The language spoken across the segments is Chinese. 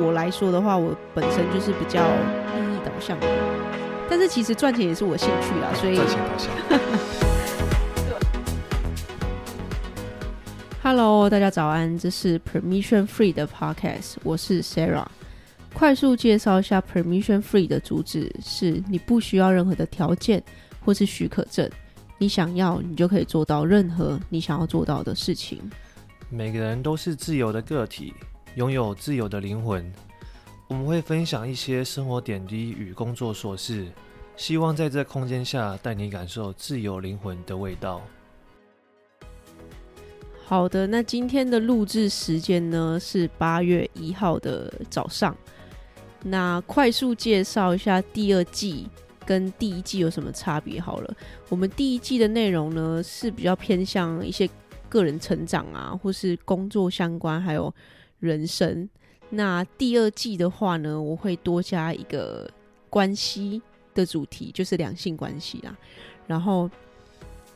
我来说的话，我本身就是比较利益导向的，但是其实赚钱也是我兴趣啊，所以赚钱导向。Hello，大家早安，这是 Permission Free 的 Podcast，我是 Sarah。快速介绍一下 Permission Free 的主旨是：你不需要任何的条件或是许可证，你想要，你就可以做到任何你想要做到的事情。每个人都是自由的个体，拥有自由的灵魂。我们会分享一些生活点滴与工作琐事，希望在这空间下带你感受自由灵魂的味道。好的，那今天的录制时间呢是八月一号的早上。那快速介绍一下第二季跟第一季有什么差别好了。我们第一季的内容呢是比较偏向一些个人成长啊，或是工作相关，还有人生。那第二季的话呢，我会多加一个关系的主题，就是两性关系啦。然后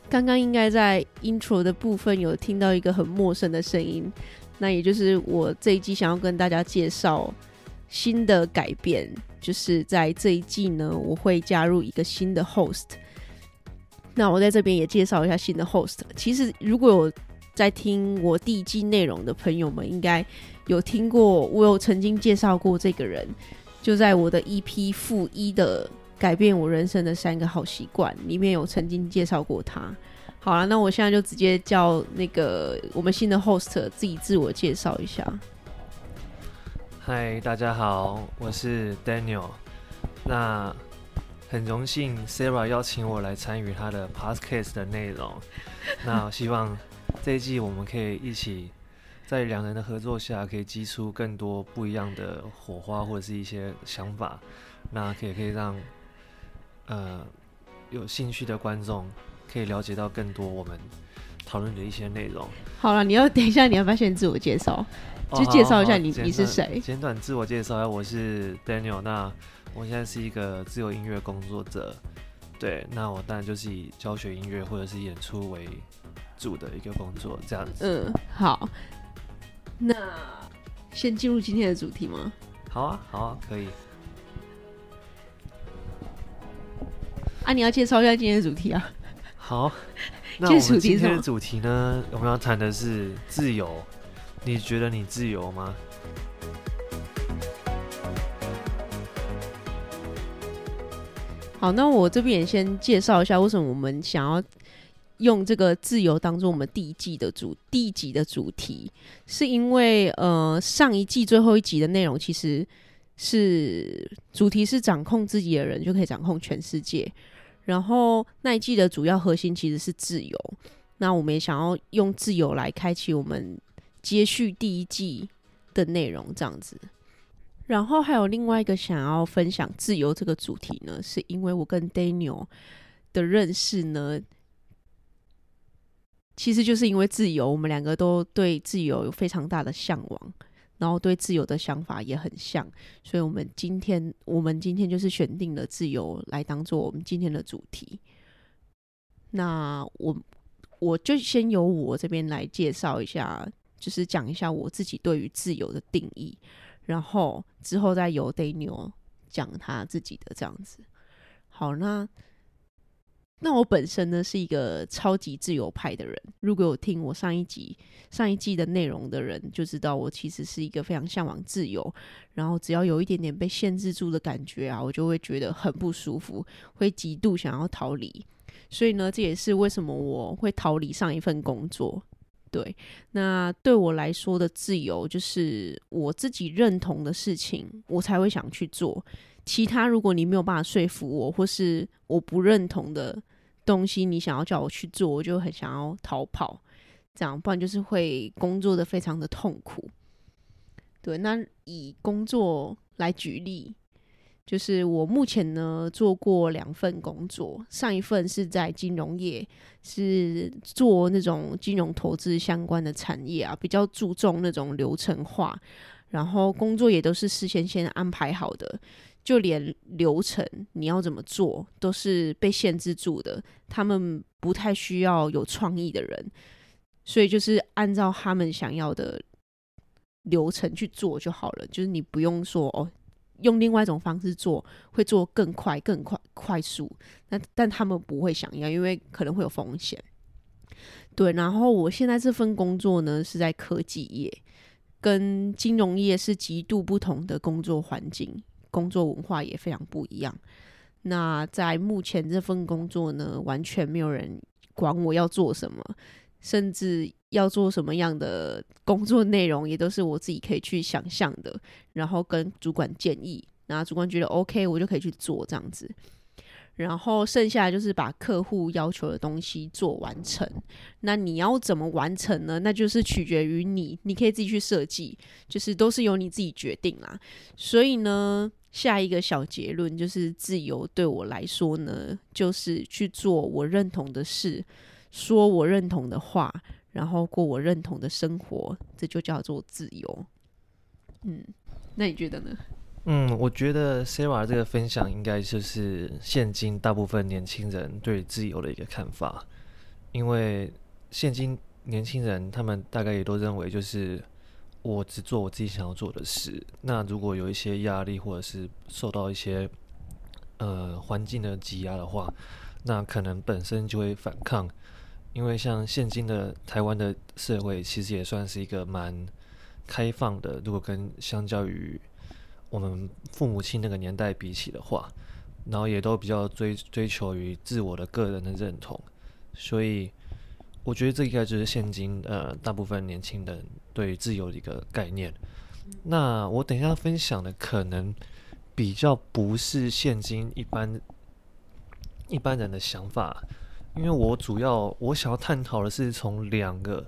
刚刚应该在 intro 的部分有听到一个很陌生的声音，那也就是我这一季想要跟大家介绍。新的改变就是在这一季呢，我会加入一个新的 host。那我在这边也介绍一下新的 host。其实如果有在听我第一季内容的朋友们，应该有听过，我有曾经介绍过这个人，就在我的 EP 负一的改变我人生的三个好习惯里面有曾经介绍过他。好了，那我现在就直接叫那个我们新的 host 自己自我介绍一下。嗨，大家好，我是 Daniel。那很荣幸 Sarah 邀请我来参与她的 Podcast 的内容。那我希望这一季我们可以一起在两人的合作下，可以激出更多不一样的火花或者是一些想法。那可以可以让呃有兴趣的观众可以了解到更多我们讨论的一些内容。好了，你要等一下，你要不要先自我介绍？就介绍一下你，你是谁？简短自我介绍下，我是 Daniel。那我现在是一个自由音乐工作者，对，那我当然就是以教学音乐或者是演出为主的一个工作，这样子。嗯，好。那先进入今天的主题吗？好啊，好啊，可以。啊，你要介绍一下今天的主题啊？好，那我们今天的主题呢，我们要谈的是自由。你觉得你自由吗？好，那我这边也先介绍一下，为什么我们想要用这个自由当做我们第一季的主第一集的主题，是因为呃上一季最后一集的内容其实是主题是掌控自己的人就可以掌控全世界，然后那一季的主要核心其实是自由，那我们也想要用自由来开启我们。接续第一季的内容这样子，然后还有另外一个想要分享自由这个主题呢，是因为我跟 Daniel 的认识呢，其实就是因为自由，我们两个都对自由有非常大的向往，然后对自由的想法也很像，所以我们今天我们今天就是选定了自由来当做我们今天的主题。那我我就先由我这边来介绍一下。就是讲一下我自己对于自由的定义，然后之后再由 Daniel 讲他自己的这样子。好，那那我本身呢是一个超级自由派的人。如果有听我上一集上一季的内容的人，就知道我其实是一个非常向往自由，然后只要有一点点被限制住的感觉啊，我就会觉得很不舒服，会极度想要逃离。所以呢，这也是为什么我会逃离上一份工作。对，那对我来说的自由，就是我自己认同的事情，我才会想去做。其他如果你没有办法说服我，或是我不认同的东西，你想要叫我去做，我就很想要逃跑。这样，不然就是会工作的非常的痛苦。对，那以工作来举例。就是我目前呢做过两份工作，上一份是在金融业，是做那种金融投资相关的产业啊，比较注重那种流程化，然后工作也都是事先先安排好的，就连流程你要怎么做都是被限制住的，他们不太需要有创意的人，所以就是按照他们想要的流程去做就好了，就是你不用说哦，用另外一种方式做会做更快、更快、快速。那但他们不会想要，因为可能会有风险。对，然后我现在这份工作呢是在科技业，跟金融业是极度不同的工作环境，工作文化也非常不一样。那在目前这份工作呢，完全没有人管我要做什么，甚至要做什么样的工作内容，也都是我自己可以去想象的，然后跟主管建议，然后主管觉得 OK，我就可以去做这样子。然后剩下来就是把客户要求的东西做完成。那你要怎么完成呢？那就是取决于你，你可以自己去设计，就是都是由你自己决定啦。所以呢，下一个小结论就是，自由对我来说呢，就是去做我认同的事，说我认同的话，然后过我认同的生活，这就叫做自由。嗯，那你觉得呢？嗯，我觉得 Sarah 这个分享应该就是现今大部分年轻人对自由的一个看法，因为现今年轻人他们大概也都认为，就是我只做我自己想要做的事。那如果有一些压力，或者是受到一些呃环境的挤压的话，那可能本身就会反抗。因为像现今的台湾的社会，其实也算是一个蛮开放的。如果跟相较于我们父母亲那个年代比起的话，然后也都比较追追求于自我的个人的认同，所以我觉得这应该就是现今呃大部分年轻人对自由的一个概念。那我等一下分享的可能比较不是现今一般一般人的想法，因为我主要我想要探讨的是从两个。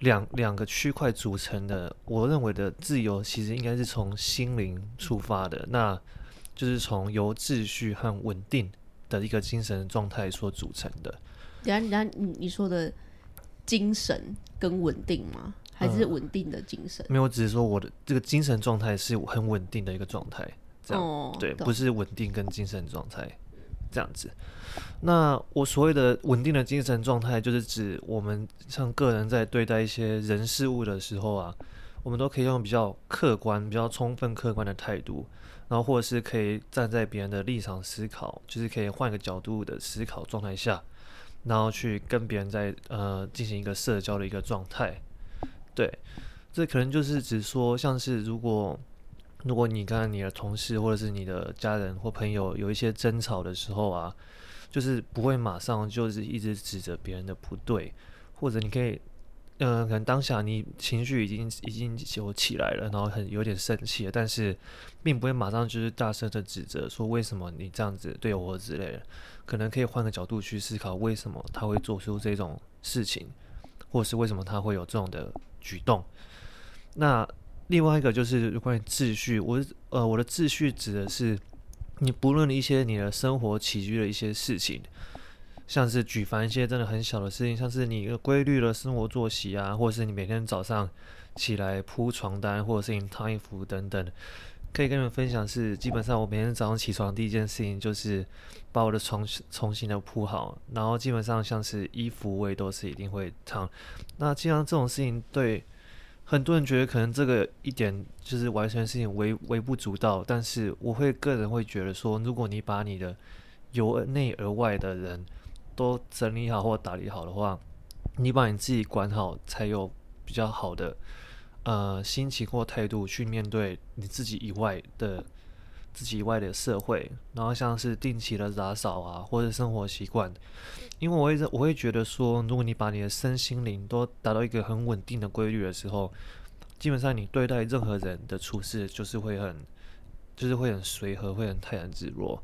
两两个区块组成的，我认为的自由其实应该是从心灵出发的，那就是从由秩序和稳定的一个精神状态所组成的。等下，等下，你你说的精神跟稳定吗？还是稳定的精神？嗯，没有，我只是说我的这个精神状态是很稳定的一个状态，这样，哦，对，不是稳定跟精神状态。这样子，那我所谓的稳定的精神状态，就是指我们像个人在对待一些人事物的时候啊，我们都可以用比较客观、比较充分、客观的态度，然后或者是可以站在别人的立场思考，就是可以换个角度的思考状态下，然后去跟别人在呃进行一个社交的一个状态。对，这可能就是指说，像是如果。如果你跟你的同事或者是你的家人或朋友有一些争吵的时候啊，就是不会马上就是一直指责别人的不对，或者你可以，嗯、可能当下你情绪已经已经有起来了，然后很有点生气了，但是并不会马上就是大声的指责说为什么你这样子对我之类的，可能可以换个角度去思考为什么他会做出这种事情，或是为什么他会有这种的举动，那。另外一个就是关于秩序，我呃我的秩序指的是，你不论一些你的生活起居的一些事情，像是举凡一些真的很小的事情，像是你规律的生活作息啊，或是你每天早上起来铺床单，或者是你烫衣服等等，可以跟你们分享是，基本上我每天早上起床第一件事情就是把我的床重新的铺好，然后基本上像是衣服我也都是一定会烫，那既然这种事情对。很多人觉得可能这个一点就是完全事情微微不足道，但是我会个人会觉得说，如果你把你的由内而外的人都整理好或打理好的话，你把你自己管好，才有比较好的呃心情或态度去面对你自己以外的自己以外的社会，然后像是定期的打扫啊，或者生活习惯。因为我会我会觉得说，如果你把你的身心灵都达到一个很稳定的规律的时候，基本上你对待任何人的处事就是会很，就是会很随和，会很泰然自若。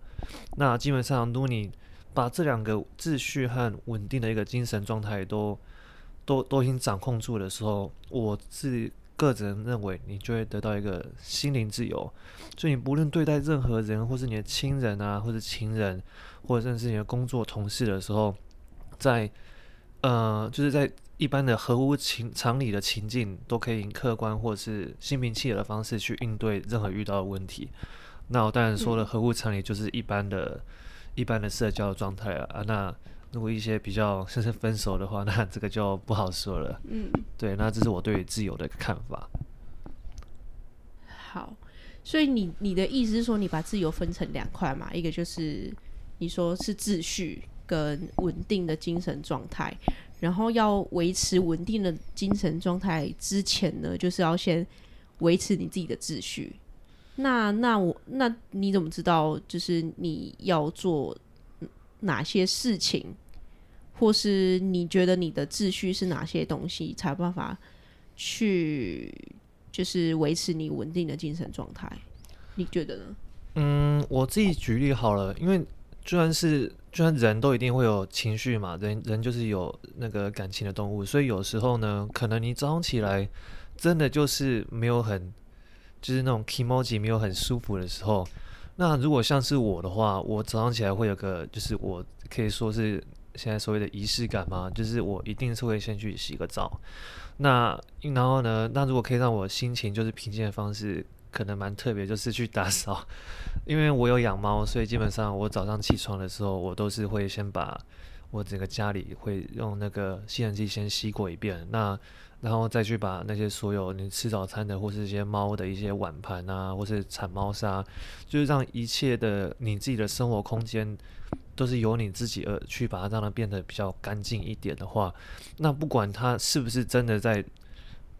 那基本上，如果你把这两个秩序和稳定的一个精神状态都都都已经掌控住的时候，我是个人认为你就会得到一个心灵自由。所以你不论对待任何人，或是你的亲人啊，或是情人，或者甚至你的工作同事的时候，在呃，就是在一般的合乎情常理的情境，都可以以客观或者是心平气和的方式去应对任何遇到的问题。那我当然说了，合乎常理就是一般的、嗯、一般的社交状态了啊。那如果一些比较甚至分手的话，那这个就不好说了。嗯，对，那这是我对于自由的看法。好，所以你你的意思是说，你把自由分成两块嘛？一个就是你说是秩序跟稳定的精神状态，然后要维持稳定的精神状态之前呢，就是要先维持你自己的秩序。那那我那你怎么知道？就是你要做哪些事情，或是你觉得你的秩序是哪些东西，才有办法去就是维持你稳定的精神状态？你觉得呢？嗯，我自己举例好了，因为就算是就算人都一定会有情绪嘛，人人就是有那个感情的动物，所以有时候呢，可能你早上起来真的就是没有很。就是那种 k moji 没有很舒服的时候，那如果像是我的话，我早上起来会有个，就是我可以说是现在所谓的仪式感嘛，就是我一定是会先去洗个澡。那然后呢，那如果可以让我心情就是平静的方式，可能蛮特别，就是去打扫。因为我有养猫，所以基本上我早上起床的时候，我都是会先把我整个家里会用那个吸尘器先吸过一遍。那然后再去把那些所有你吃早餐的，或是一些猫的一些碗盘啊，或是铲猫砂，就是让一切的你自己的生活空间都是由你自己而去把它让它变得比较干净一点的话，那不管它是不是真的在，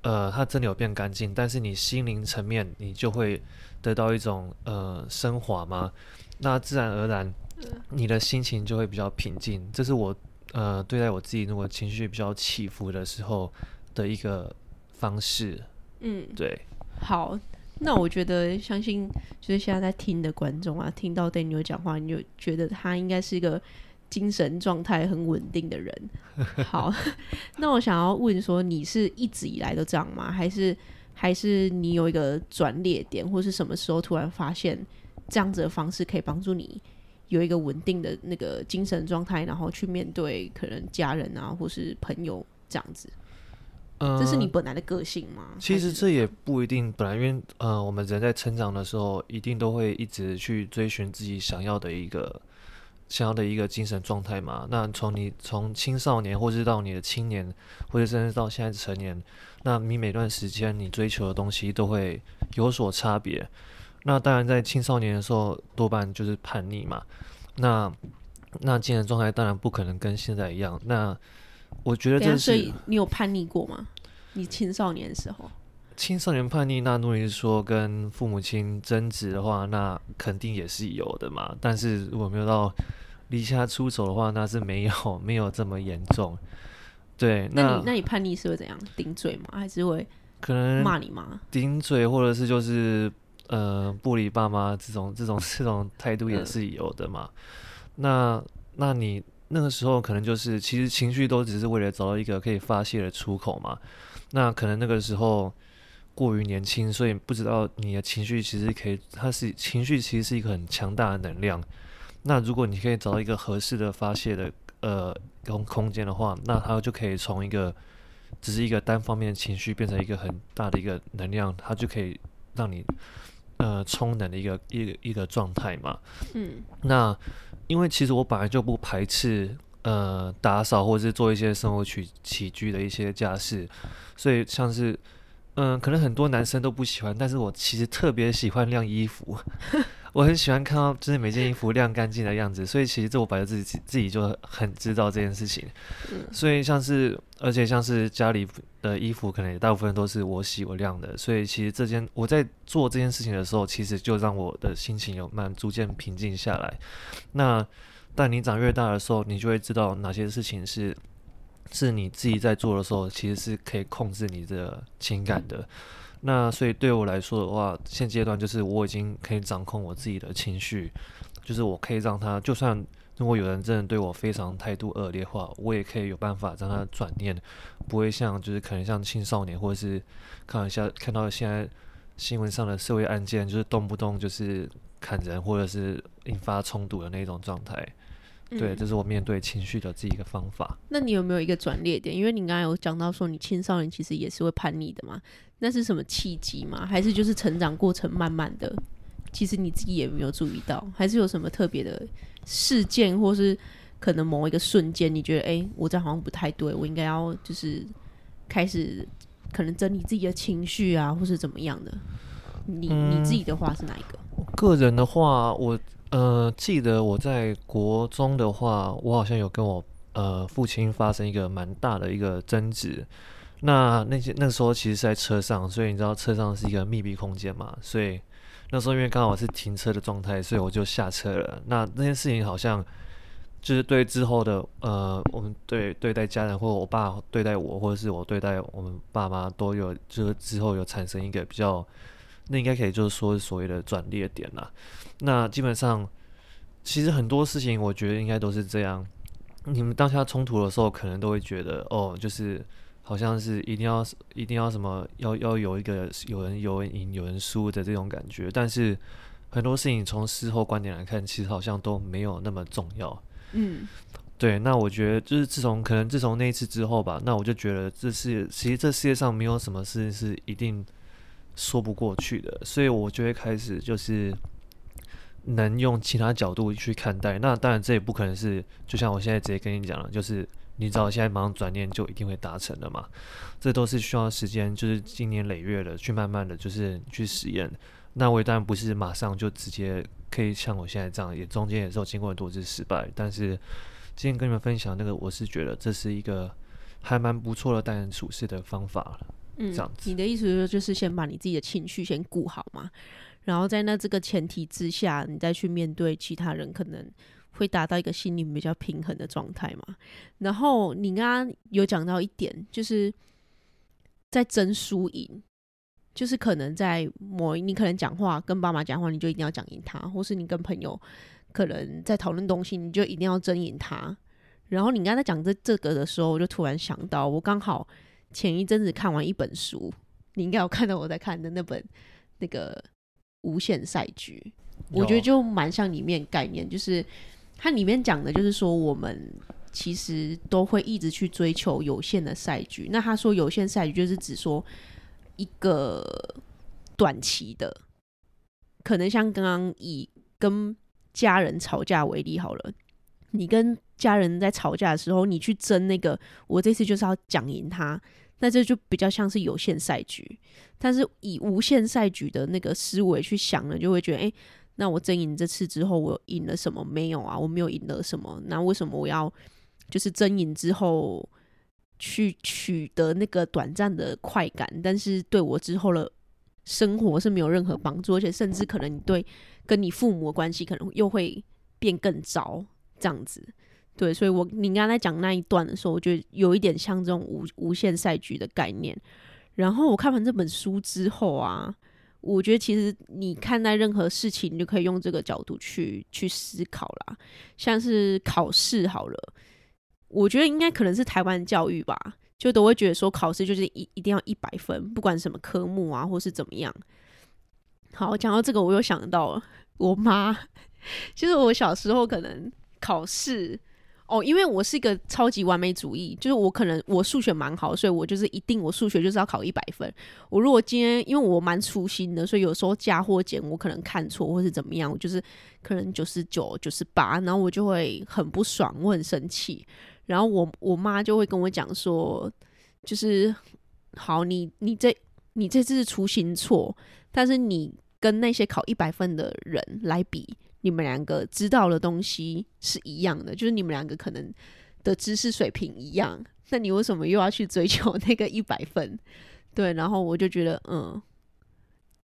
呃，它真的有变干净，但是你心灵层面你就会得到一种呃升华嘛，那自然而然你的心情就会比较平静。这是我呃对待我自己如果情绪比较起伏的时候。的一个方式，嗯，对，好，那我觉得相信就是现在在听的观众啊，听到 Daniel 讲话，你就觉得他应该是一个精神状态很稳定的人。好，那我想要问说，你是一直以来都这样吗？还是还是你有一个转捩点，或是什么时候突然发现这样子的方式可以帮助你有一个稳定的那个精神状态，然后去面对可能家人啊，或是朋友这样子？这是你本来的个性吗？呃，其实这也不一定。本来因为呃，我们人在成长的时候，一定都会一直去追寻自己想要的一个想要的一个精神状态嘛。那从你从青少年，或是到你的青年，或者甚至到现在成年，那你每段时间你追求的东西都会有所差别。那当然，在青少年的时候，多半就是叛逆嘛。那那精神状态当然不可能跟现在一样。那我觉得这是，所以你有叛逆过吗？你青少年的时候，青少年叛逆，那如果是说跟父母亲争执的话，那肯定也是有的嘛。但是如果没有到离家出走的话，那是没有没有这么严重。对，那，那你那你叛逆是会怎样？顶嘴吗？还是会可能骂你吗？顶嘴，或者是就是呃不理爸妈这种这种这种态度也是有的嘛。嗯、那那你？那个时候可能就是，其实情绪都只是为了找到一个可以发泄的出口嘛。那可能那个时候过于年轻，所以不知道你的情绪其实可以，它是情绪其实是一个很强大的能量。那如果你可以找到一个合适的发泄的呃空空间的话，那它就可以从一个只是一个单方面的情绪变成一个很大的一个能量，它就可以让你呃充能的一个一个一个状态嘛。嗯，那。因为其实我本来就不排斥呃打扫或者是做一些生活起起居的一些家事，所以像是嗯、可能很多男生都不喜欢，但是我其实特别喜欢晾衣服，我很喜欢看到就是每件衣服晾干净的样子，所以其实这我本来自己自己就很知道这件事情，所以像是而且像是家里的衣服可能也大部分都是我洗我晾的，所以其实这件我在做这件事情的时候，其实就让我的心情有慢逐渐平静下来。那但你长越大的时候，你就会知道哪些事情是是你自己在做的时候，其实是可以控制你的情感的。那所以对我来说的话，现阶段就是我已经可以掌控我自己的情绪，就是我可以让他就算。如果有人真的对我非常态度恶劣的话，我也可以有办法让他转念，不会像就是可能像青少年或者是看一下看到现在新闻上的社会案件，就是动不动就是砍人或者是引发冲突的那种状态。对，这是我面对情绪的这一个方法。那你有没有一个转捩点？因为你刚才有讲到说你青少年其实也是会叛逆的嘛？那是什么契机吗？还是就是成长过程慢慢的？其实你自己也没有注意到，还是有什么特别的事件，或是可能某一个瞬间，你觉得，哎、欸，我这好像不太对，我应该要就是开始可能整理自己的情绪啊，或是怎么样的？你你自己的话是哪一个？嗯、个人的话，我呃记得我在国中的话，我好像有跟我呃父亲发生一个蛮大的一个争执。那那些那时候其实是在车上，所以你知道车上是一个密闭空间嘛，所以那时候因为刚好是停车的状态，所以我就下车了。那那件事情好像。就是对之后的呃，我们对对待家人，或者我爸对待我，或者是我对待我们爸妈，都有就是之后有产生一个比较，那应该可以就是说所谓的转捩点啦。那基本上，其实很多事情我觉得应该都是这样。你们当下冲突的时候，可能都会觉得哦，就是好像是一定要一定要什么，要要有一个有人有人赢有人输的这种感觉。但是很多事情从事后观点来看，其实好像都没有那么重要。嗯，对，那我觉得就是自从可能自从那一次之后吧，那我就觉得这是其实这世界上没有什么事是一定说不过去的，所以我就会开始就是能用其他角度去看待。那当然这也不可能是就像我现在直接跟你讲了，就是你知道现在马上转念就一定会达成的嘛，这都是需要时间，就是经年累月的去慢慢的就是去实验。那我也当然不是马上就直接可以像我现在这样，也中间也是有经过很多次失败。但是今天跟你们分享那个，我是觉得这是一个还蛮不错的待人处事的方法。嗯，这样子。你的意思是说就是先把你自己的情绪先顾好嘛，然后在那这个前提之下，你再去面对其他人，可能会达到一个心灵比较平衡的状态嘛。然后你刚刚有讲到一点，就是在争输赢。就是可能在某，你可能讲话跟爸妈讲话，你就一定要讲赢他，或是你跟朋友可能在讨论东西，你就一定要争赢他。然后你刚才讲这这个的时候，我就突然想到，我刚好前一阵子看完一本书，你应该有看到我在看的那本那个《无限赛局》，我觉得就蛮像里面概念，就是它里面讲的就是说，我们其实都会一直去追求有限的赛局。那他说有限赛局就是指说。一个短期的，可能像刚刚以跟家人吵架为例好了，你跟家人在吵架的时候，你去争那个，我这次就是要讲赢他，那这就比较像是有限赛局。但是以无限赛局的那个思维去想呢，就会觉得，哎、那我争赢这次之后，我赢了什么？没有啊，我没有赢得什么。那为什么我要就是争赢之后？去取得那个短暂的快感，但是对我之后的生活是没有任何帮助，而且甚至可能你对跟你父母的关系可能又会变更糟，这样子。对，所以我你刚才讲那一段的时候，我觉得有一点像这种无无限赛局的概念。然后我看完这本书之后啊，我觉得其实你看待任何事情，你就可以用这个角度去去思考啦，像是考试好了。我觉得应该可能是台湾教育吧，就都会觉得说考试就是一一定要一百分，不管什么科目啊，或是怎么样。好，讲到这个，我又想到了我妈，就是我小时候可能考试哦，因为我是一个超级完美主义，就是我可能我数学蛮好，所以我就是一定我数学就是要考一百分。我如果今天因为我蛮粗心的，所以有时候加或减我可能看错或是怎么样，我就是可能九十九、九十八，然后我就会很不爽，我很生气。然后我我妈就会跟我讲说，就是好，你你这你这次是粗心错，但是你跟那些考一百分的人来比，你们两个知道的东西是一样的，就是你们两个可能的知识水平一样，那你为什么又要去追求那个一百分？对，然后我就觉得，嗯，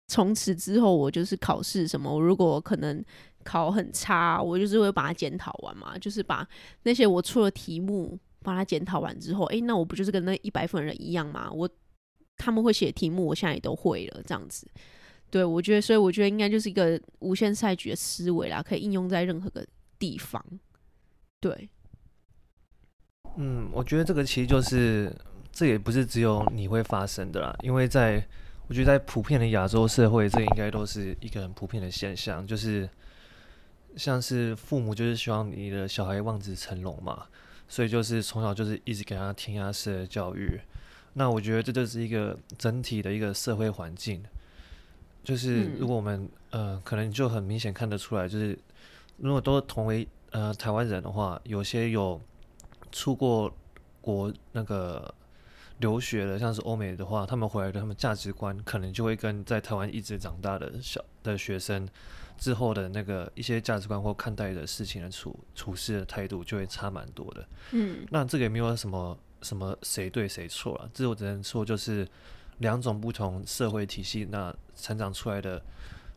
从此之后我就是考试什么，我如果可能。考很差，我就是会把它检讨完嘛，就是把那些我出的题目把它检讨完之后，诶、那我不就是跟那一百分人一样吗？我他们会写题目，我现在也都会了，这样子。对，我觉得，所以我觉得应该就是一个无限赛局的思维啦，可以应用在任何个地方。对，嗯，我觉得这个其实就是这也不是只有你会发生的啦，因为在我觉得在普遍的亚洲社会，这应该都是一个很普遍的现象，就是。像是父母就是希望你的小孩望子成龙嘛，所以就是从小就是一直给他填鸭式的教育。那我觉得这就是一个整体的一个社会环境。就是如果我们呃，可能就很明显看得出来，就是如果都同为呃台湾人的话，有些有出过国那个留学的，像是欧美的话，他们回来的他们价值观可能就会跟在台湾一直长大的小的学生之后的那个一些价值观或看待的事情的处处事的态度就会差蛮多的。嗯，那这个也没有什么什么谁对谁错了，这我只能说就是两种不同社会体系那成长出来的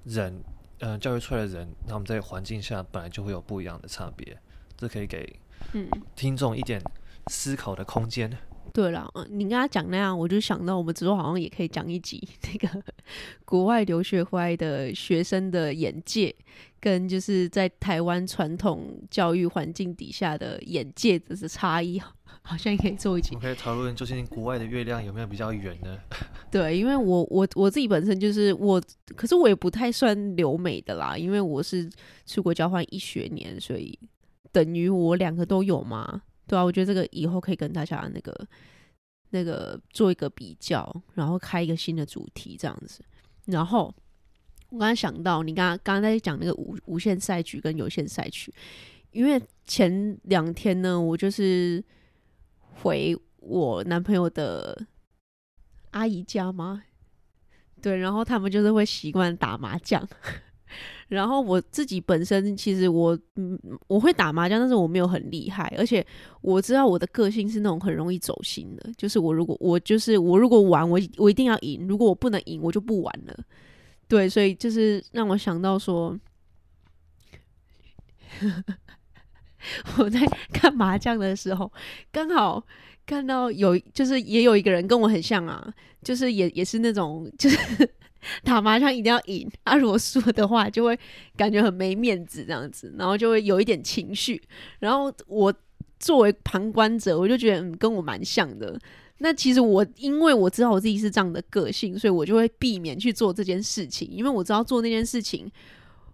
人，嗯、呃，教育出来的人，他们在环境下本来就会有不一样的差别，这可以给嗯听众一点思考的空间。对了，嗯，你跟他讲那样，我就想到我们之后好像也可以讲一集那个 国外留学回来的学生的眼界，跟就是在台湾传统教育环境底下的眼界的差异，好像也可以做一集。我们可以讨论，究竟国外的月亮有没有比较圆呢？对，因为我我我自己本身就是我，可是我也不太算留美的啦，因为我是出国交换一学年，所以等于我两个都有嘛。对啊，我觉得这个以后可以跟大家那个那个做一个比较，然后开一个新的主题这样子。然后我刚才想到，你刚刚刚在讲那个无无限赛局跟有限赛局，因为前两天呢，我就是回我男朋友的阿姨家嘛，对，然后他们就是会习惯打麻将。然后我自己本身其实我嗯我会打麻将，但是我没有很厉害，而且我知道我的个性是那种很容易走心的，就是我如果我就是我如果玩我我一定要赢，如果我不能赢我就不玩了，对，所以就是让我想到说，我在看麻将的时候刚好看到有就是也有一个人跟我很像啊，就是也也是那种就是。打麻将一定要赢，啊，如果输的话就会感觉很没面子这样子，然后就会有一点情绪。然后我作为旁观者，我就觉得，跟我蛮像的。那其实我因为我知道我自己是这样的个性，所以我就会避免去做这件事情，因为我知道做那件事情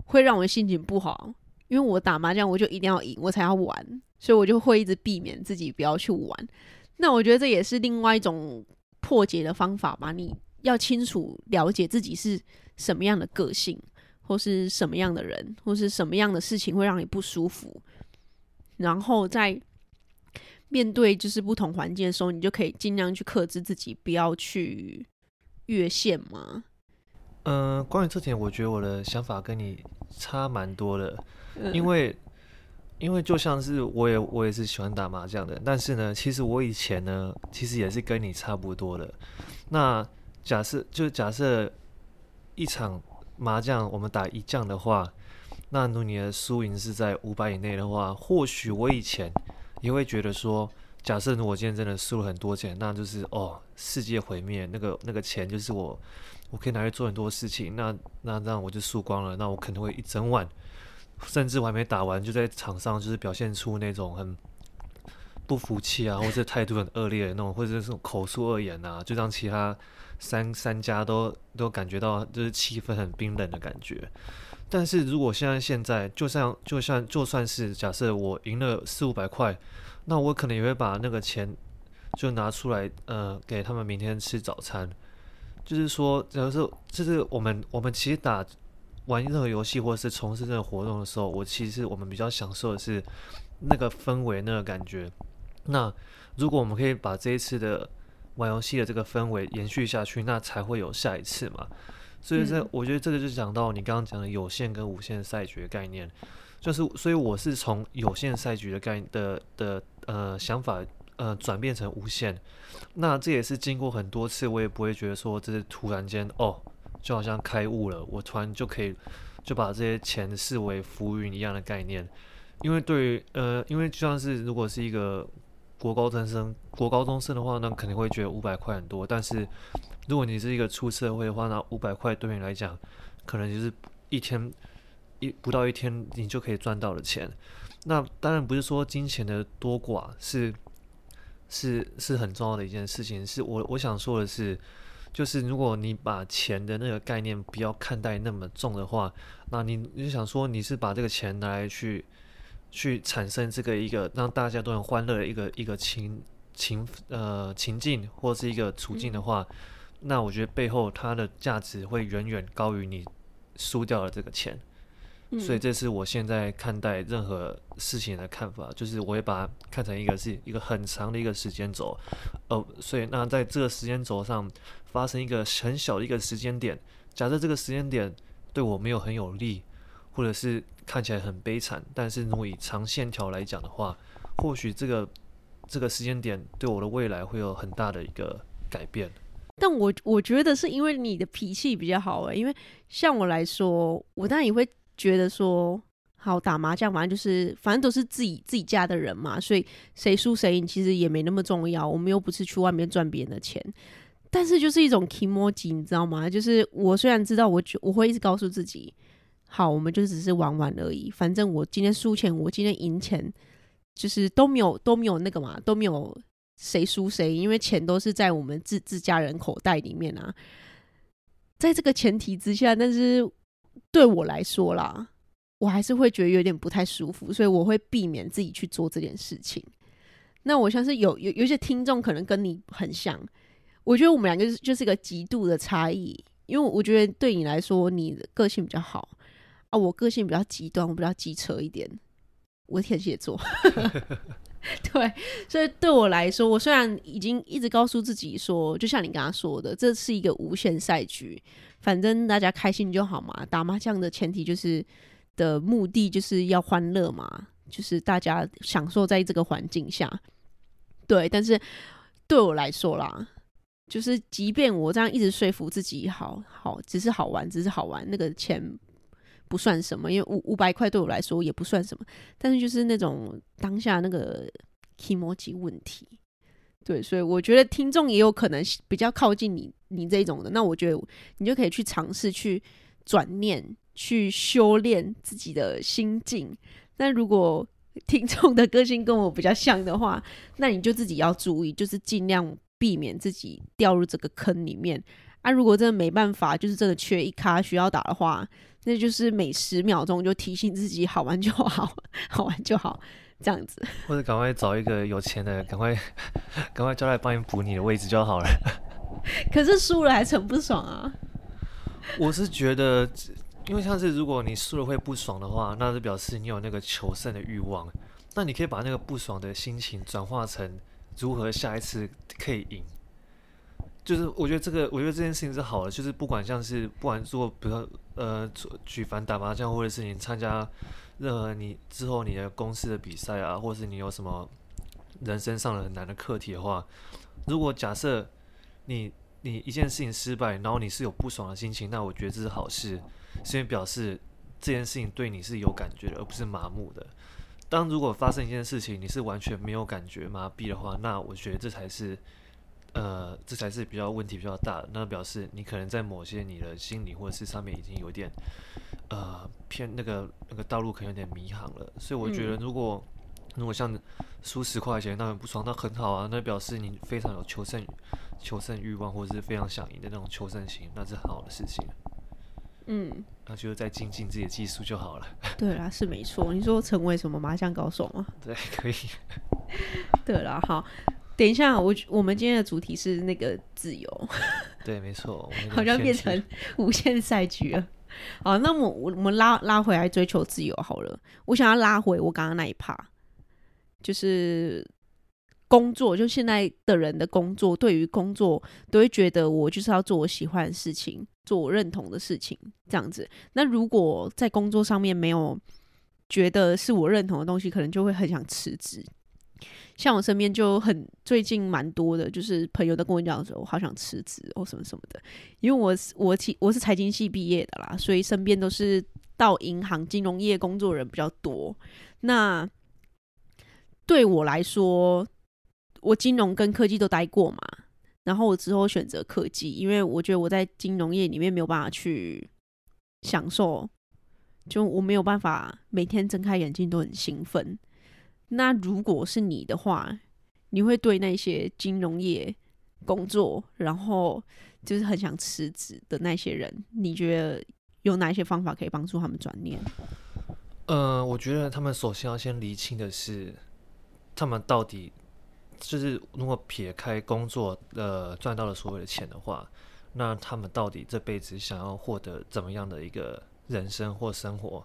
会让我心情不好。因为我打麻将，我就一定要赢，我才要玩，所以我就会一直避免自己不要去玩。那我觉得这也是另外一种破解的方法吧，你。要清楚了解自己是什么样的个性，或是什么样的人，或是什么样的事情会让你不舒服，然后在面对就是不同环境的时候，你就可以尽量去克制自己，不要去越线嘛。嗯、呃，关于这点，我觉得我的想法跟你差蛮多的，嗯、因为因为就像是我也我也是喜欢打麻将的，但是呢，其实我以前呢，其实也是跟你差不多的，那。假设就假设一场麻将我们打一将的话，那如果你的输赢是在五百以内的话，或许我以前也会觉得说，假设如果今天真的输了很多钱，那就是哦世界毁灭，那个那个钱就是我我可以拿去做很多事情，那那这样我就输光了，那我可能会一整晚，甚至我还没打完就在场上就是表现出那种很不服气啊，或者态度很恶劣的那种，或者是口出恶言啊，就让其他。三三家都都感觉到就是气氛很冰冷的感觉，但是如果现在现在就像就像就算是假设我赢了四五百块，那我可能也会把那个钱就拿出来，呃，给他们明天吃早餐。就是说，假如说就是我们我们其实打玩任何游戏或者是从事任何活动的时候，我其实我们比较享受的是那个氛围那个感觉。那如果我们可以把这一次的玩游戏的这个氛围延续下去，那才会有下一次嘛。所以这我觉得这个就讲到你刚刚讲的有限跟无限赛局的概念，就是所以我是从有限赛局的概的的呃想法呃转变成无限。那这也是经过很多次，我也不会觉得说这是突然间哦，就好像开悟了，我突然就可以就把这些钱视为浮云一样的概念。因为对于呃，因为就像是如果是一个。国高中生，国高中生的话，那肯定会觉得五百块很多。但是，如果你是一个出社会的话，那五百块对你来讲，可能就是一天一不到一天你就可以赚到的钱。那当然不是说金钱的多寡是是是很重要的一件事情。是我我想说的是，就是如果你把钱的那个概念不要看待那么重的话，那你你想说你是把这个钱拿来去。去产生这个一个让大家都很欢乐的一个一个情情呃情境或是一个处境的话，那我觉得背后它的价值会远远高于你输掉了这个钱。嗯、所以这是我现在看待任何事情的看法，就是我会把它看成一个是一个很长的一个时间轴，呃，所以那在这个时间轴上发生一个很小的一个时间点，假设这个时间点对我没有很有利，或者是看起来很悲惨，但是如果以长线条来讲的话，或许这个这个时间点对我的未来会有很大的一个改变。但我我觉得是因为你的脾气比较好诶、因为像我来说，我当然也会。觉得说好打麻将，反正就是反正都是自己自己家的人嘛，所以谁输谁赢其实也没那么重要。我们又不是去外面赚别人的钱，但是就是一种 kimoji，你知道吗？就是我虽然知道我我会一直告诉自己，好，我们就只是玩玩而已。反正我今天输钱，我今天赢钱，就是都没有都没有那个嘛，都没有谁输谁，因为钱都是在我们自自家人口袋里面啊。在这个前提之下，但是。对我来说啦，我还是会觉得有点不太舒服，所以我会避免自己去做这件事情。那我相信有有有些听众可能跟你很像，我觉得我们两个就是一个极度的差异，因为我觉得对你来说，你的个性比较好啊，我个性比较极端，我比较机车一点，我天蝎座。对，所以对我来说，我虽然已经一直告诉自己说，就像你刚刚说的，这是一个无限赛局，反正大家开心就好嘛。打麻将的前提就是的目的就是要欢乐嘛，就是大家享受在这个环境下。对，但是对我来说啦，就是即便我这样一直说服自己，好好，只是好玩，只是好玩，那个钱。不算什么，因为五五百块对我来说也不算什么，但是就是那种当下那个 kimochi 问题，对，所以我觉得听众也有可能比较靠近你，你这种的，那我觉得你就可以去尝试去转念，去修炼自己的心境。那如果听众的个性跟我比较像的话，那你就自己要注意，就是尽量避免自己掉入这个坑里面。啊，如果真的没办法，就是真的缺一卡需要打的话。那就是每十秒钟就提醒自己好玩就好，好玩就好，这样子。或者赶快找一个有钱的，赶快赶快叫他帮你补你的位置就好了。可是输了还是很不爽啊。我是觉得，因为像是如果你输了会不爽的话，那就表示你有那个求胜的欲望。那你可以把那个不爽的心情转化成如何下一次可以赢。就是我觉得这个，我觉得这件事情是好的。就是不管像是不管做，比如说呃，举凡打麻将，或者是你参加任何你之后你的公司的比赛啊，或者是你有什么人生上的很难的课题的话，如果假设你你一件事情失败，然后你是有不爽的心情，那我觉得这是好事，是因为表示这件事情对你是有感觉的，而不是麻木的。当如果发生一件事情，你是完全没有感觉麻痹的话，那我觉得这才是。呃，这才是比较问题比较大的，那表示你可能在某些你的心理或者是上面已经有点呃偏那个那个道路可能有点迷航了，所以我觉得如果、嗯、如果像输十块钱那很不爽，那很好啊，那表示你非常有求胜求胜欲望，或者是非常想赢的那种求胜心，那是很好的事情。嗯，那就是在精进自己的技术就好了。对啦，是没错。你说成为什么麻将高手吗？对，可以。对啦，好。等一下，我我们今天的主题是那个自由。对，没错，好像变成无限赛局了。好，那么我我们拉拉回来追求自由好了。我想要拉回我刚刚那一趴，就是工作，就现在的人的工作，对于工作都会觉得我就是要做我喜欢的事情，做我认同的事情，这样子。那如果在工作上面没有觉得是我认同的东西，可能就会很想辞职。像我身边就很最近蛮多的，就是朋友都跟我讲说，我好想辞职哦，什么什么的。因为我是我其我是财经系毕业的啦，所以身边都是到银行金融业工作人比较多。那对我来说，我金融跟科技都待过嘛，然后我之后选择科技，因为我觉得我在金融业里面没有办法去享受，就我没有办法每天睁开眼睛都很兴奋。那如果是你的话，你会对那些金融业工作，然后就是很想辞职的那些人，你觉得有哪些方法可以帮助他们转念？呃，我觉得他们首先要先厘清的是，他们到底就是如果撇开工作呃赚到了所谓的钱的话，那他们到底这辈子想要获得怎么样的一个人生或生活？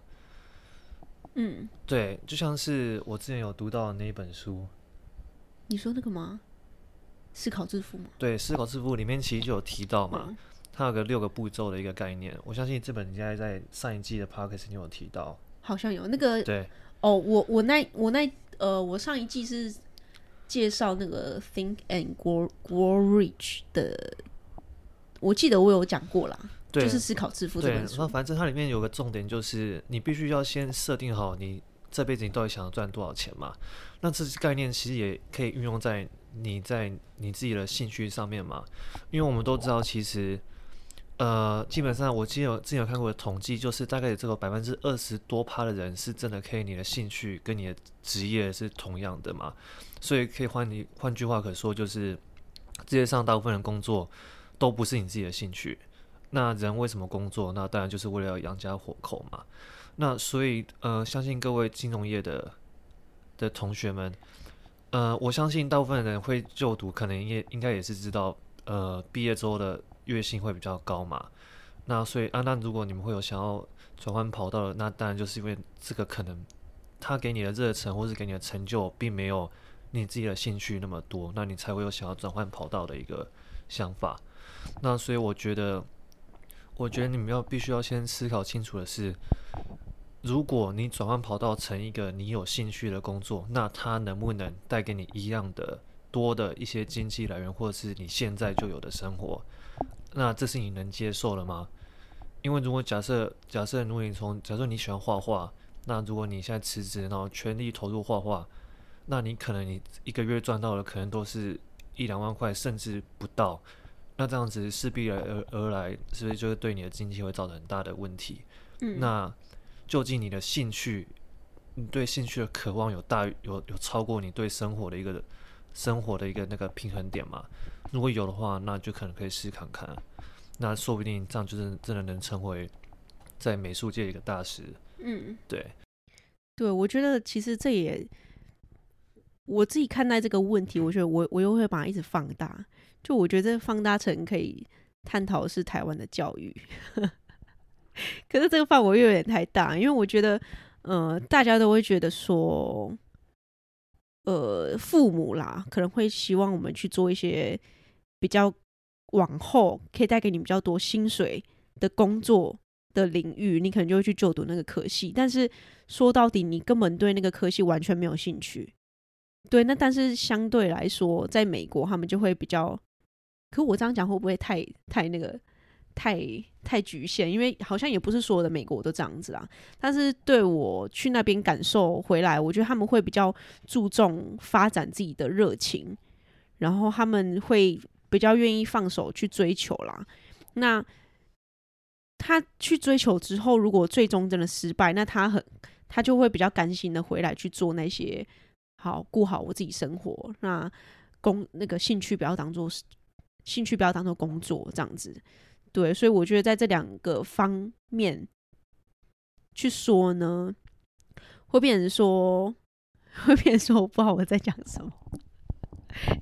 嗯，对，就像是我之前有读到的那一本书，你说那个吗？思考致富吗？对，思考致富里面其实就有提到嘛，嗯、它有个六个步骤的一个概念。我相信这本应该在上一季的 podcast 你有提到，好像有那个对哦，我我那我那呃，我上一季是介绍那个 Think and Grow Grow Rich 的，我记得我有讲过啦，对就是思考致富这本书。那反正它里面有个重点，就是你必须要先设定好你这辈子你到底想要赚多少钱嘛。那这概念其实也可以运用在。你在你自己的兴趣上面嘛？因为我们都知道，其实，呃，基本上我记得有之前有看过的统计，就是大概有这个百分之二十多趴的人是真的可以，你的兴趣跟你的职业是同样的嘛？所以可以换你换句话可说，就是世界上大部分的工作都不是你自己的兴趣。那人为什么工作？那当然就是为了要养家活口嘛。那所以，呃，相信各位金融业的的同学们。呃，我相信大部分人会就读，可能也应该也是知道，呃，毕业之后的月薪会比较高嘛。那所以啊，那如果你们会有想要转换跑道的，那当然就是因为这个可能他给你的热忱或是给你的成就，并没有你自己的兴趣那么多，那你才会有想要转换跑道的一个想法。那所以我觉得，我觉得你们要必须要先思考清楚的是。如果你转换跑道成一个你有兴趣的工作，那它能不能带给你一样的多的一些经济来源，或者是你现在就有的生活？那这是你能接受的吗？因为如果假设假设如果你从假设你喜欢画画，那如果你现在辞职，然后全力投入画画，那你可能你一个月赚到的可能都是一两万块，甚至不到。那这样子势必而而来，是不是就会对你的经济会造成很大的问题？嗯，那。究竟你的兴趣，你对兴趣的渴望有大有有超过你对生活的一个生活的一个那个平衡点吗？如果有的话，那就可能可以试看看。那说不定这样就是真的能成为在美术界的一个大师。嗯，对，对，我觉得其实这也我自己看待这个问题，我觉得我我又会把它一直放大。就我觉得这放大成可以探讨是台湾的教育。可是这个范围又有点太大，因为我觉得，呃，大家都会觉得说，呃，父母啦，可能会希望我们去做一些比较往后可以带给你比较多薪水的工作的领域，你可能就会去就读那个科系。但是说到底，你根本对那个科系完全没有兴趣。对，那但是相对来说，在美国他们就会比较，可我这样讲会不会太太那个？太太局限，因为好像也不是所有的美国都这样子啦。但是对我去那边感受回来，我觉得他们会比较注重发展自己的热情，然后他们会比较愿意放手去追求啦。那他去追求之后，如果最终真的失败，那他很他就会比较甘心的回来去做那些好顾好我自己生活，那工那个兴趣不要当做兴趣不要当做工作这样子。对，所以我觉得在这两个方面去说呢，会变成说，会变成说，我不知道我在讲什么。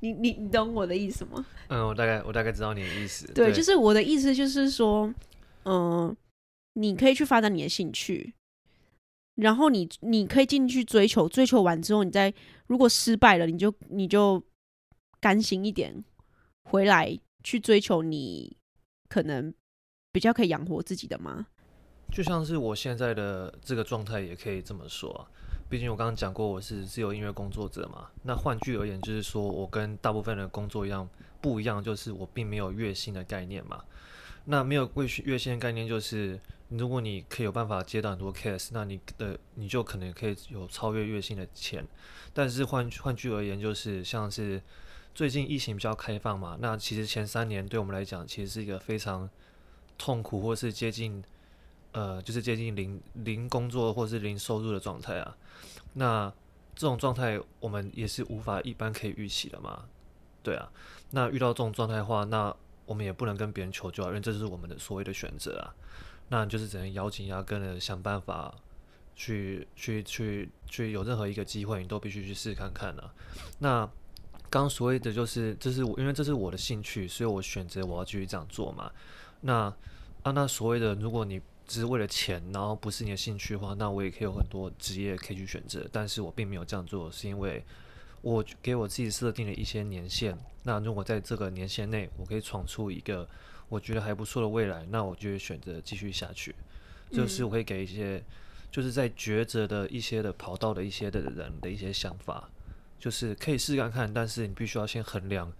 你你你懂我的意思吗？嗯，我大概我大概知道你的意思。对，对就是我的意思，就是说，嗯、呃，你可以去发展你的兴趣，然后你你可以进去追求，追求完之后，你再如果失败了，你就你就甘心一点，回来去追求你。可能比较可以养活自己的吗？就像是我现在的这个状态，也可以这么说啊。毕竟我刚刚讲过，我是自由音乐工作者嘛。那换句而言，就是说我跟大部分的工作一样，不一样，就是我并没有月薪的概念嘛。那没有月月薪的概念，就是如果你可以有办法接到很多 case，那你的你就可能可以有超越月薪的钱。但是换换句而言，就是像是。最近疫情比较开放嘛，那其实前三年对我们来讲，其实是一个非常痛苦，或是接近呃，就是接近零零工作或是零收入的状态啊。那这种状态，我们也是无法一般可以预期的嘛。对啊，那遇到这种状态的话，那我们也不能跟别人求救啊，因为这是我们的所谓的选择啊。那就是只能咬紧牙根的想办法去去去去，有任何一个机会，你都必须去试看看啊。那刚所谓的就是，这是我因为这是我的兴趣，所以我选择我要继续这样做嘛。那啊，那所谓的，如果你只是为了钱，然后不是你的兴趣的话，那我也可以有很多职业可以去选择。但是我并没有这样做，是因为我给我自己设定了一些年限。那如果在这个年限内，我可以闯出一个我觉得还不错的未来，那我就会选择继续下去。就是我会给一些，就是在抉择的一些的跑道的一些的人的一些想法，就是可以试看看，但是你必须要先衡量。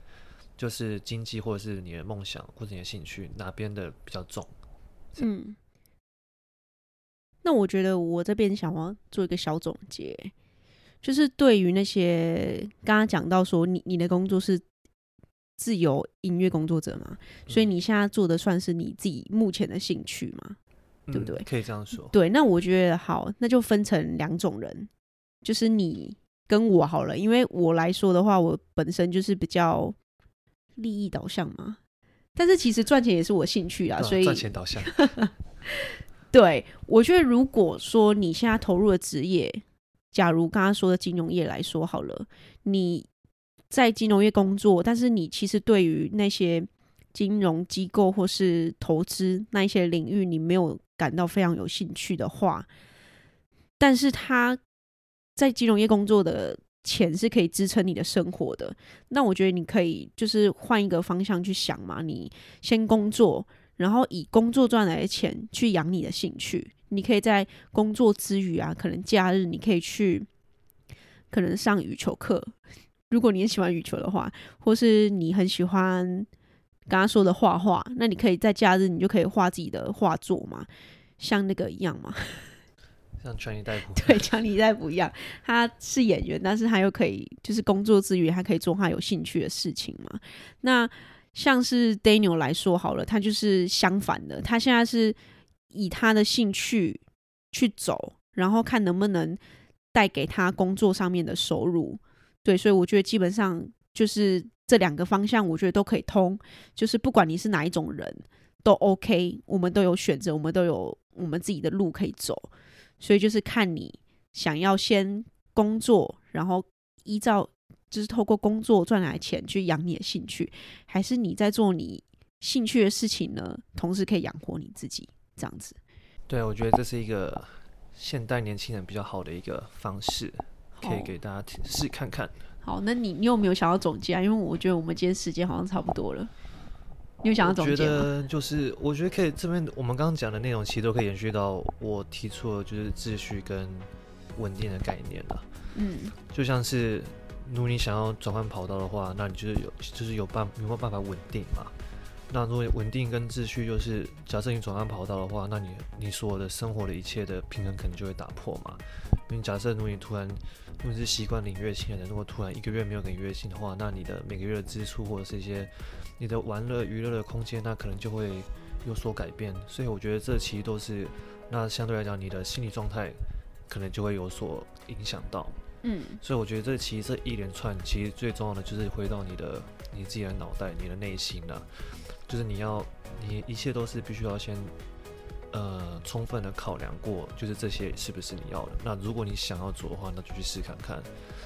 就是经济，或者是你的梦想，或者你的兴趣，哪边的比较重？嗯，那我觉得我这边想要做一个小总结，就是对于那些刚刚讲到说你你的工作是自由音乐工作者嘛，所以你现在做的算是你自己目前的兴趣嘛，嗯、对不对？可以这样说。对，那我觉得好，那就分成两种人，就是你跟我好了，因为我来说的话，我本身就是比较。利益导向嘛，但是其实赚钱也是我兴趣啊，所以赚钱导向。对，我觉得如果说你现在投入的职业，假如刚刚说的金融业来说好了，你在金融业工作，但是你其实对于那些金融机构或是投资那一些领域，你没有感到非常有兴趣的话，但是他在金融业工作的。钱是可以支撑你的生活的，那我觉得你可以就是换一个方向去想嘛，你先工作，然后以工作赚来的钱去养你的兴趣。你可以在工作之余啊，可能假日你可以去，可能上羽球课，如果你很喜欢羽球的话，或是你很喜欢刚刚说的画画，那你可以在假日你就可以画自己的画作嘛，像那个一样嘛。像强尼戴 普，对，强尼戴普一样，他是演员，但是他又可以，就是工作之余，他可以做他有兴趣的事情嘛。那像是 Daniel 来说好了，他就是相反的，他现在是以他的兴趣去走，然后看能不能带给他工作上面的收入。对，所以我觉得基本上就是这两个方向，我觉得都可以通，就是不管你是哪一种人都 OK，我们都有选择，我们都有我们自己的路可以走。所以就是看你想要先工作，然后依照就是透过工作赚来钱去养你的兴趣，还是你在做你兴趣的事情呢？同时可以养活你自己，这样子。对，我觉得这是一个现代年轻人比较好的一个方式，可以给大家试看看。好，那你你有没有想要总结啊？因为我觉得我们今天时间好像差不多了。你有想要总结吗？我觉得就是，我觉得可以。这边我们刚刚讲的内容，其实都可以延续到我提出的，就是秩序跟稳定的概念了。嗯，就像是如果你想要转换跑道的话，那你就是有，就是有办有没有办法稳定嘛？那如果稳定跟秩序，就是假设你转换跑道的话，那你你所有的生活的一切的平衡可能就会打破嘛。因为假设如果你突然如果你是习惯领月薪的人，如果突然一个月没有领月薪的话，那你的每个月的支出或者是一些你的玩乐娱乐的空间，那可能就会有所改变。所以我觉得这其实都是，那相对来讲，你的心理状态可能就会有所影响到。嗯，所以我觉得这其实这一连串，其实最重要的就是回到你的你自己的脑袋、你的内心了，就是你要，你一切都是必须要先，呃，充分的考量过，就是这些是不是你要的。那如果你想要做的话，那就去试看看，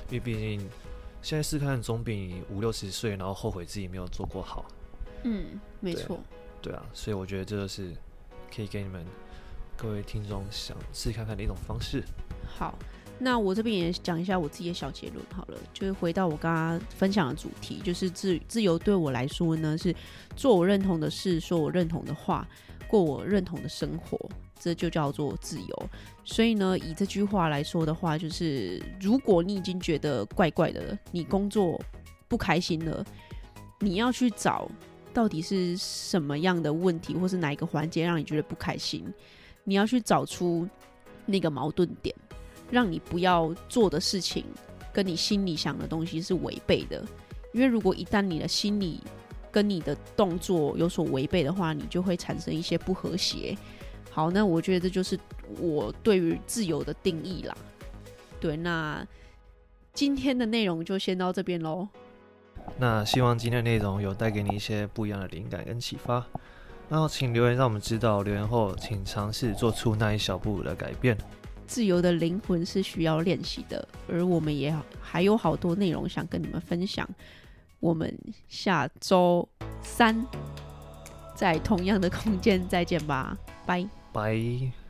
因为毕竟。现在试看总比五六十岁然后后悔自己没有做过好。嗯，没错。对啊，所以我觉得这个是可以给你们各位听众想试看看的一种方式。好，那我这边也讲一下我自己的小结论好了，就是回到我刚刚分享的主题，就是自自由对我来说呢，是做我认同的事，说我认同的话，过我认同的生活。这就叫做自由，所以呢，以这句话来说的话，就是如果你已经觉得怪怪的，你工作不开心了，你要去找到底是什么样的问题，或是哪一个环节让你觉得不开心，你要去找出那个矛盾点，让你不要做的事情跟你心里想的东西是违背的，因为如果一旦你的心里跟你的动作有所违背的话，你就会产生一些不和谐。好，那我觉得这就是我对于自由的定义啦。对，那今天的内容就先到这边喽。那希望今天的内容有带给你一些不一样的灵感跟启发。然后请留言让我们知道，留言后请尝试做出那一小步的改变。自由的灵魂是需要练习的，而我们也还有好多内容想跟你们分享。我们下周三在同样的空间再见吧，拜。拜。